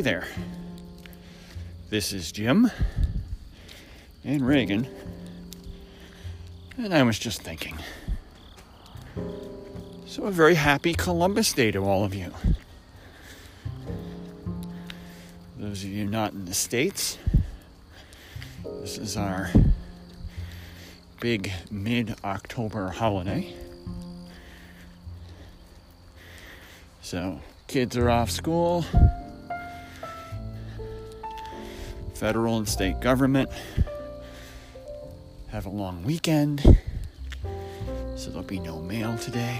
Hey there. This is Jim and Reagan, and I was just thinking. So, a very happy Columbus Day to all of you. Those of you not in the States, this is our big mid October holiday. So, kids are off school, federal and state government have a long weekend, so there'll be no mail today.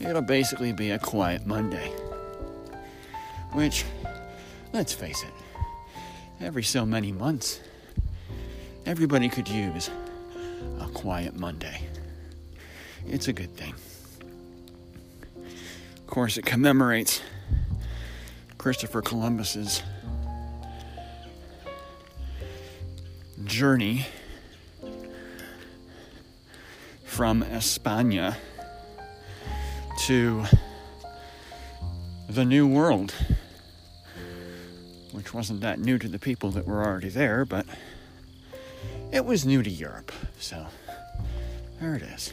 It'll basically be a quiet Monday. Which, let's face it, every so many months, everybody could use a quiet Monday. It's a good thing. Of course, it commemorates Christopher Columbus's journey from España to the New World, which wasn't that new to the people that were already there, but it was new to Europe. So there it is.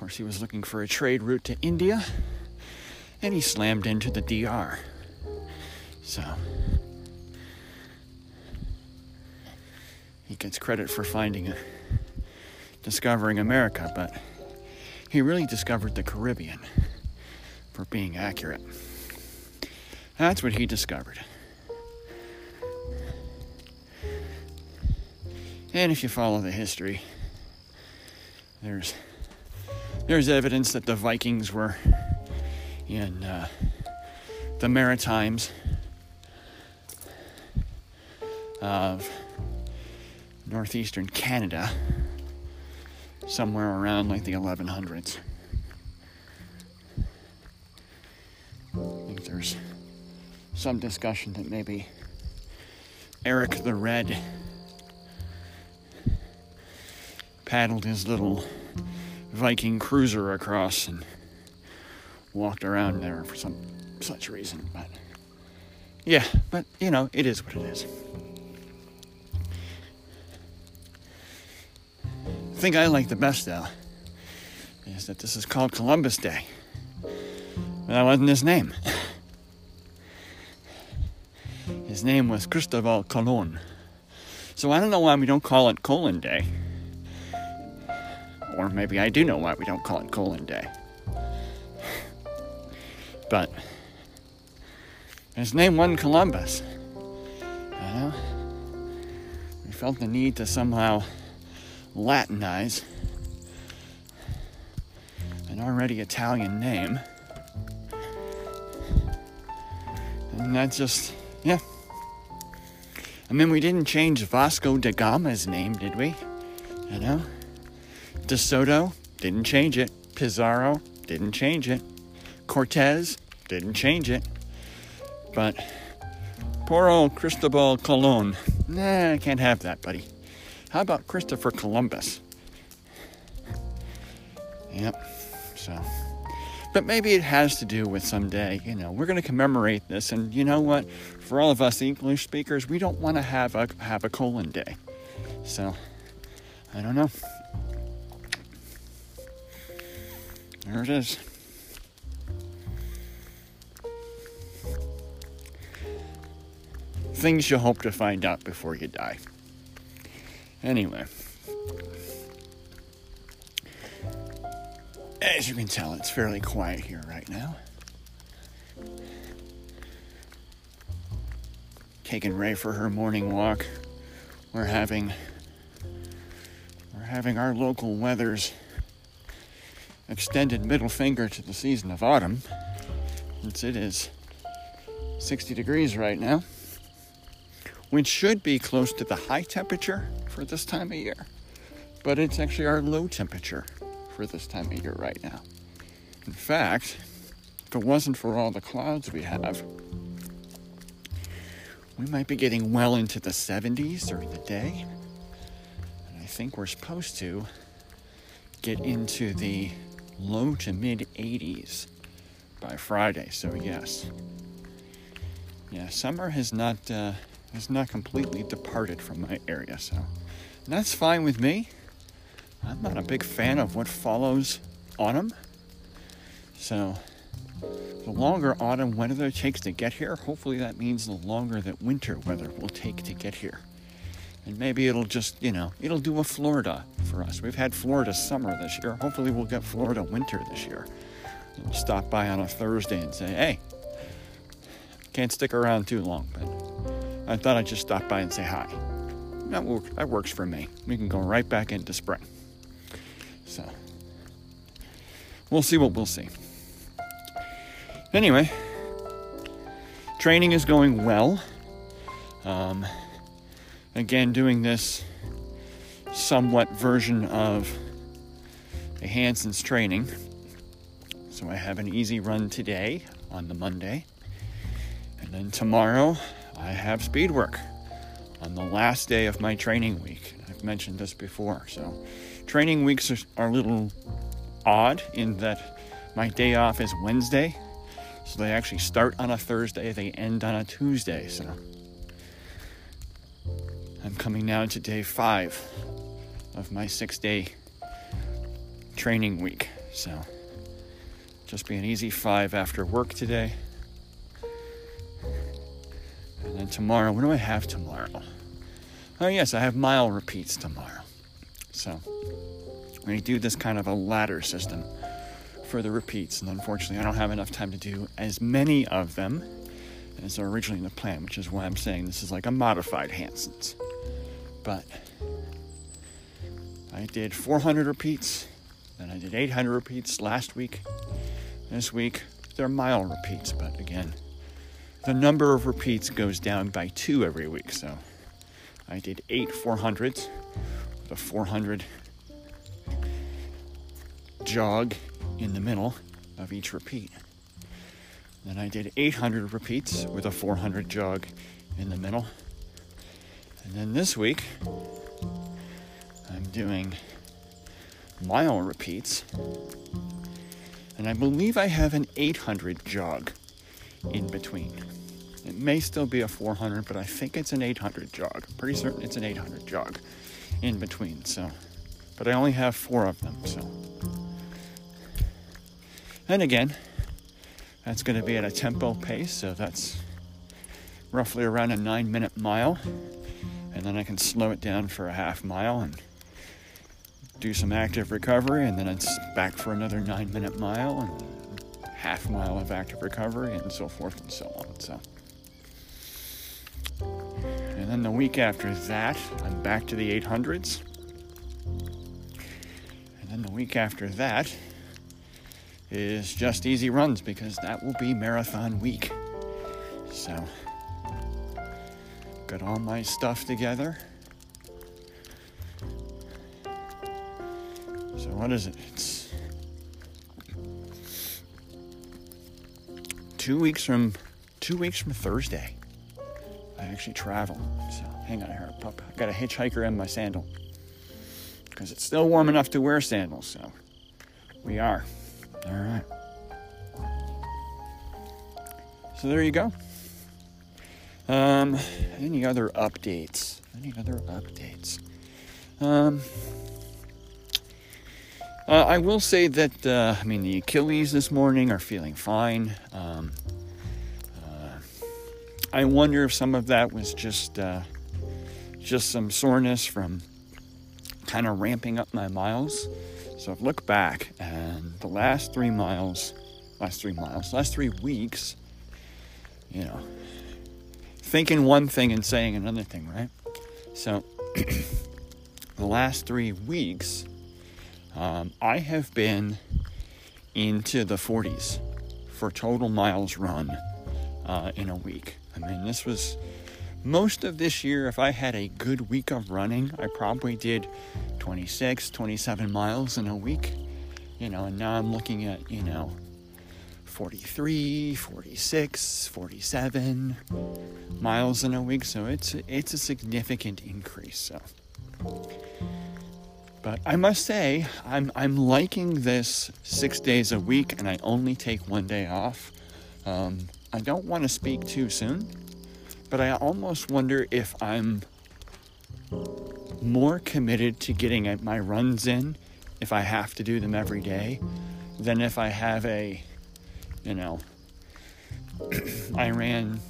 Course, he was looking for a trade route to India, and he slammed into the DR. So he gets credit for finding, discovering America, but he really discovered the Caribbean, for being accurate. That's what he discovered. And if you follow the history, there's there's evidence that the Vikings were in uh, the Maritimes of northeastern Canada somewhere around like the 1100s. I think there's some discussion that maybe Eric the Red paddled his little Viking cruiser across and walked around there for some such reason. But yeah, but you know, it is what it is. The thing I like the best though is that this is called Columbus Day. But that wasn't his name. His name was Cristobal Colon. So I don't know why we don't call it Colon Day. Maybe I do know why we don't call it Colon Day. But his name wasn't Columbus. You? We felt the need to somehow Latinize an already Italian name. And that's just, yeah. I mean, we didn't change Vasco da Gama's name, did we? You know? De Soto, didn't change it. Pizarro, didn't change it. Cortez, didn't change it. But poor old Cristobal Colon, nah, I can't have that, buddy. How about Christopher Columbus? Yep, so. But maybe it has to do with someday, you know, we're going to commemorate this. And you know what? For all of us English speakers, we don't want to have a, have a colon day. So, I don't know. There it is. Things you hope to find out before you die. Anyway, as you can tell, it's fairly quiet here right now. Taking Ray for her morning walk. We're having we're having our local weather's extended middle finger to the season of autumn. Since it is 60 degrees right now, which should be close to the high temperature for this time of year, but it's actually our low temperature for this time of year right now. In fact, if it wasn't for all the clouds we have, we might be getting well into the 70s during the day. And I think we're supposed to get into the low to mid 80s by Friday. So yes, yeah, summer has not uh, has not completely departed from my area. So that's fine with me. I'm not a big fan of what follows autumn. So the longer autumn weather takes to get here, hopefully that means the longer that winter weather will take to get here. And maybe it'll just, you know, it'll do a Florida for us. We've had Florida summer this year. Hopefully we'll get Florida winter this year. We'll stop by on a Thursday and say, hey, can't stick around too long, but I thought I'd just stop by and say hi. That, work, that works for me. We can go right back into spring. So, we'll see what we'll see. Anyway, training is going well. Um, again, doing this somewhat version of a Hanson's training. So I have an easy run today on the Monday. And then tomorrow I have speed work on the last day of my training week. I've mentioned this before. So training weeks are, a little odd in that my day off is Wednesday so they actually start on a Thursday, they end on a Tuesday. So coming now to day five of my six day training week. So just be an easy five after work today. And then tomorrow, what do I have tomorrow? Oh, yes, I have mile repeats tomorrow. So we do this kind of a ladder system for the repeats, and unfortunately, I don't have enough time to do as many of them as originally in the plan, which is why I'm saying this is like a modified Hanson's. But I did 400 repeats, then I did 800 repeats last week. This week, they're mile repeats, but again, the number of repeats goes down by two every week. So I did eight 400s, the 400 jog in the middle of each repeat. Then I did 800 repeats with a 400 jog in the middle. And then this week, I'm doing mile repeats. And I believe I have an 800 jog in between. It may still be a 400, but I think it's an 800 jog. I'm pretty certain it's an 800 jog in between. So, but I only have four of them. So and again, that's going to be at a tempo pace, so that's roughly around a nine minute mile. And then I can slow it down for a half mile and do some active recovery, and then it's back for another nine minute mile and half mile of active recovery, and so forth and so on. So, and then the week after that, I'm back to the 800s. And then the week after that, is just easy runs because that will be marathon week. So, got all my stuff together. So, what is it? It's two weeks from two weeks from Thursday. I actually travel. So, hang on here, pup. I got a hitchhiker in my sandal because it's still warm enough to wear sandals. So, we are. All right. So there you go. Um, any other updates? Any other updates? Um, uh, I will say that uh, I mean the Achilles this morning are feeling fine. Um, uh, I wonder if some of that was just uh, just some soreness from kind of ramping up my miles. So I've looked back, and the last three miles, last three miles, last three weeks, you know, thinking one thing and saying another thing, right? So the last three weeks, um, I have been into the 40s for total miles run uh, in a week. I mean, this was most of this year, if I had a good week of running, I probably did 26, 27 miles in a week. You know, and now I'm looking at, you know, 43, 46, 47 miles in a week. So it's it's a significant increase. So But I must say, I'm I'm liking this six days a week, and I only take one day off. Um, I don't want to speak too soon, but I almost wonder if I'm more committed to getting my runs in if I have to do them every day than if I have a, you know, I ran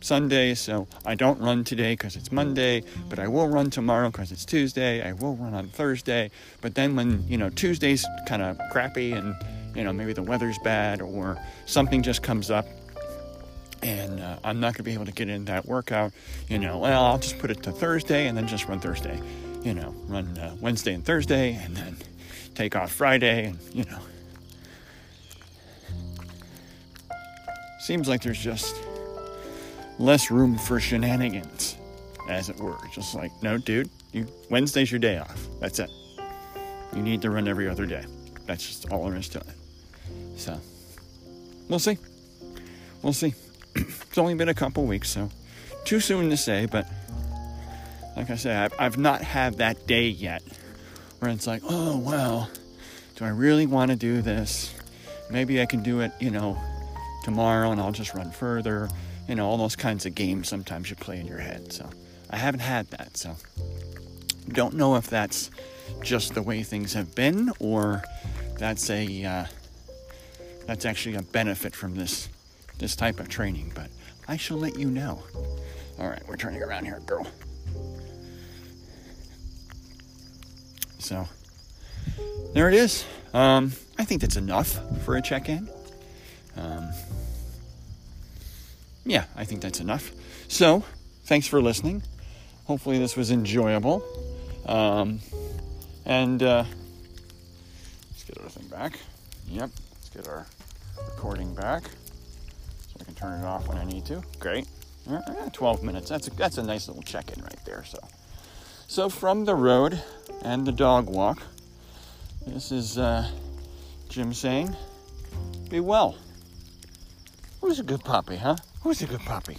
Sunday, so I don't run today because it's Monday, but I will run tomorrow because it's Tuesday. I will run on Thursday, but then when, you know, Tuesday's kind of crappy and, you know, maybe the weather's bad or something just comes up and uh, I'm not going to be able to get in that workout, you know, well, I'll just put it to Thursday and then just run Thursday, you know, run uh, Wednesday and Thursday and then take off Friday and, you know. Seems like there's just less room for shenanigans, as it were. Just like, no, dude, you Wednesday's your day off. That's it. You need to run every other day. That's just all there is to it. So, we'll see. We'll see. it's only been a couple weeks, so too soon to say, but like I said, I've, I've not had that day yet where it's like, oh, well, do I really want to do this? Maybe I can do it, you know, tomorrow and I'll just run further. You know, all those kinds of games sometimes you play in your head. So I haven't had that. So don't know if that's just the way things have been or that's a uh, that's actually a benefit from this this type of training. But I shall let you know. All right, we're turning around here, girl. So there it is. Um, I think that's enough for a check-in. Um, yeah, I think that's enough. So, thanks for listening. Hopefully, this was enjoyable. Um, and uh, let's get our thing back. Yep, let's get our recording back so I can turn it off when I need to. Great. 12 minutes. That's a, that's a nice little check-in right there. So, so from the road and the dog walk, this is uh, Jim saying, "Be well." Who's a good puppy, huh? Who's a good puppy?